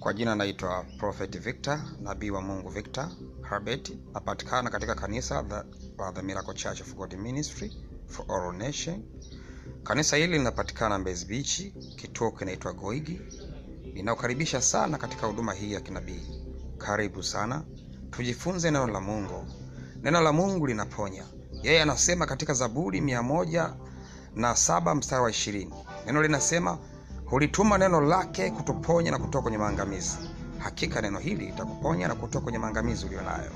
Kwa jina naitwa Prophet Victor, nabii wa Mungu Victor Herbert. Napatikana katika kanisa la the, Miracle Church of God Ministry for All Nation. Kanisa hili linapatikana Mbezi Beach, kituo kinaitwa Goigi. Ninakukaribisha sana katika huduma hii ya kinabii. Karibu sana, tujifunze neno la Mungu. Neno la Mungu linaponya. Yeye anasema katika Zaburi mia moja na saba mstari wa ishirini neno linasema hulituma neno lake kutuponya na kutoka kwenye maangamizi. Hakika neno hili litakuponya na kutoka kwenye maangamizi ulio nayo.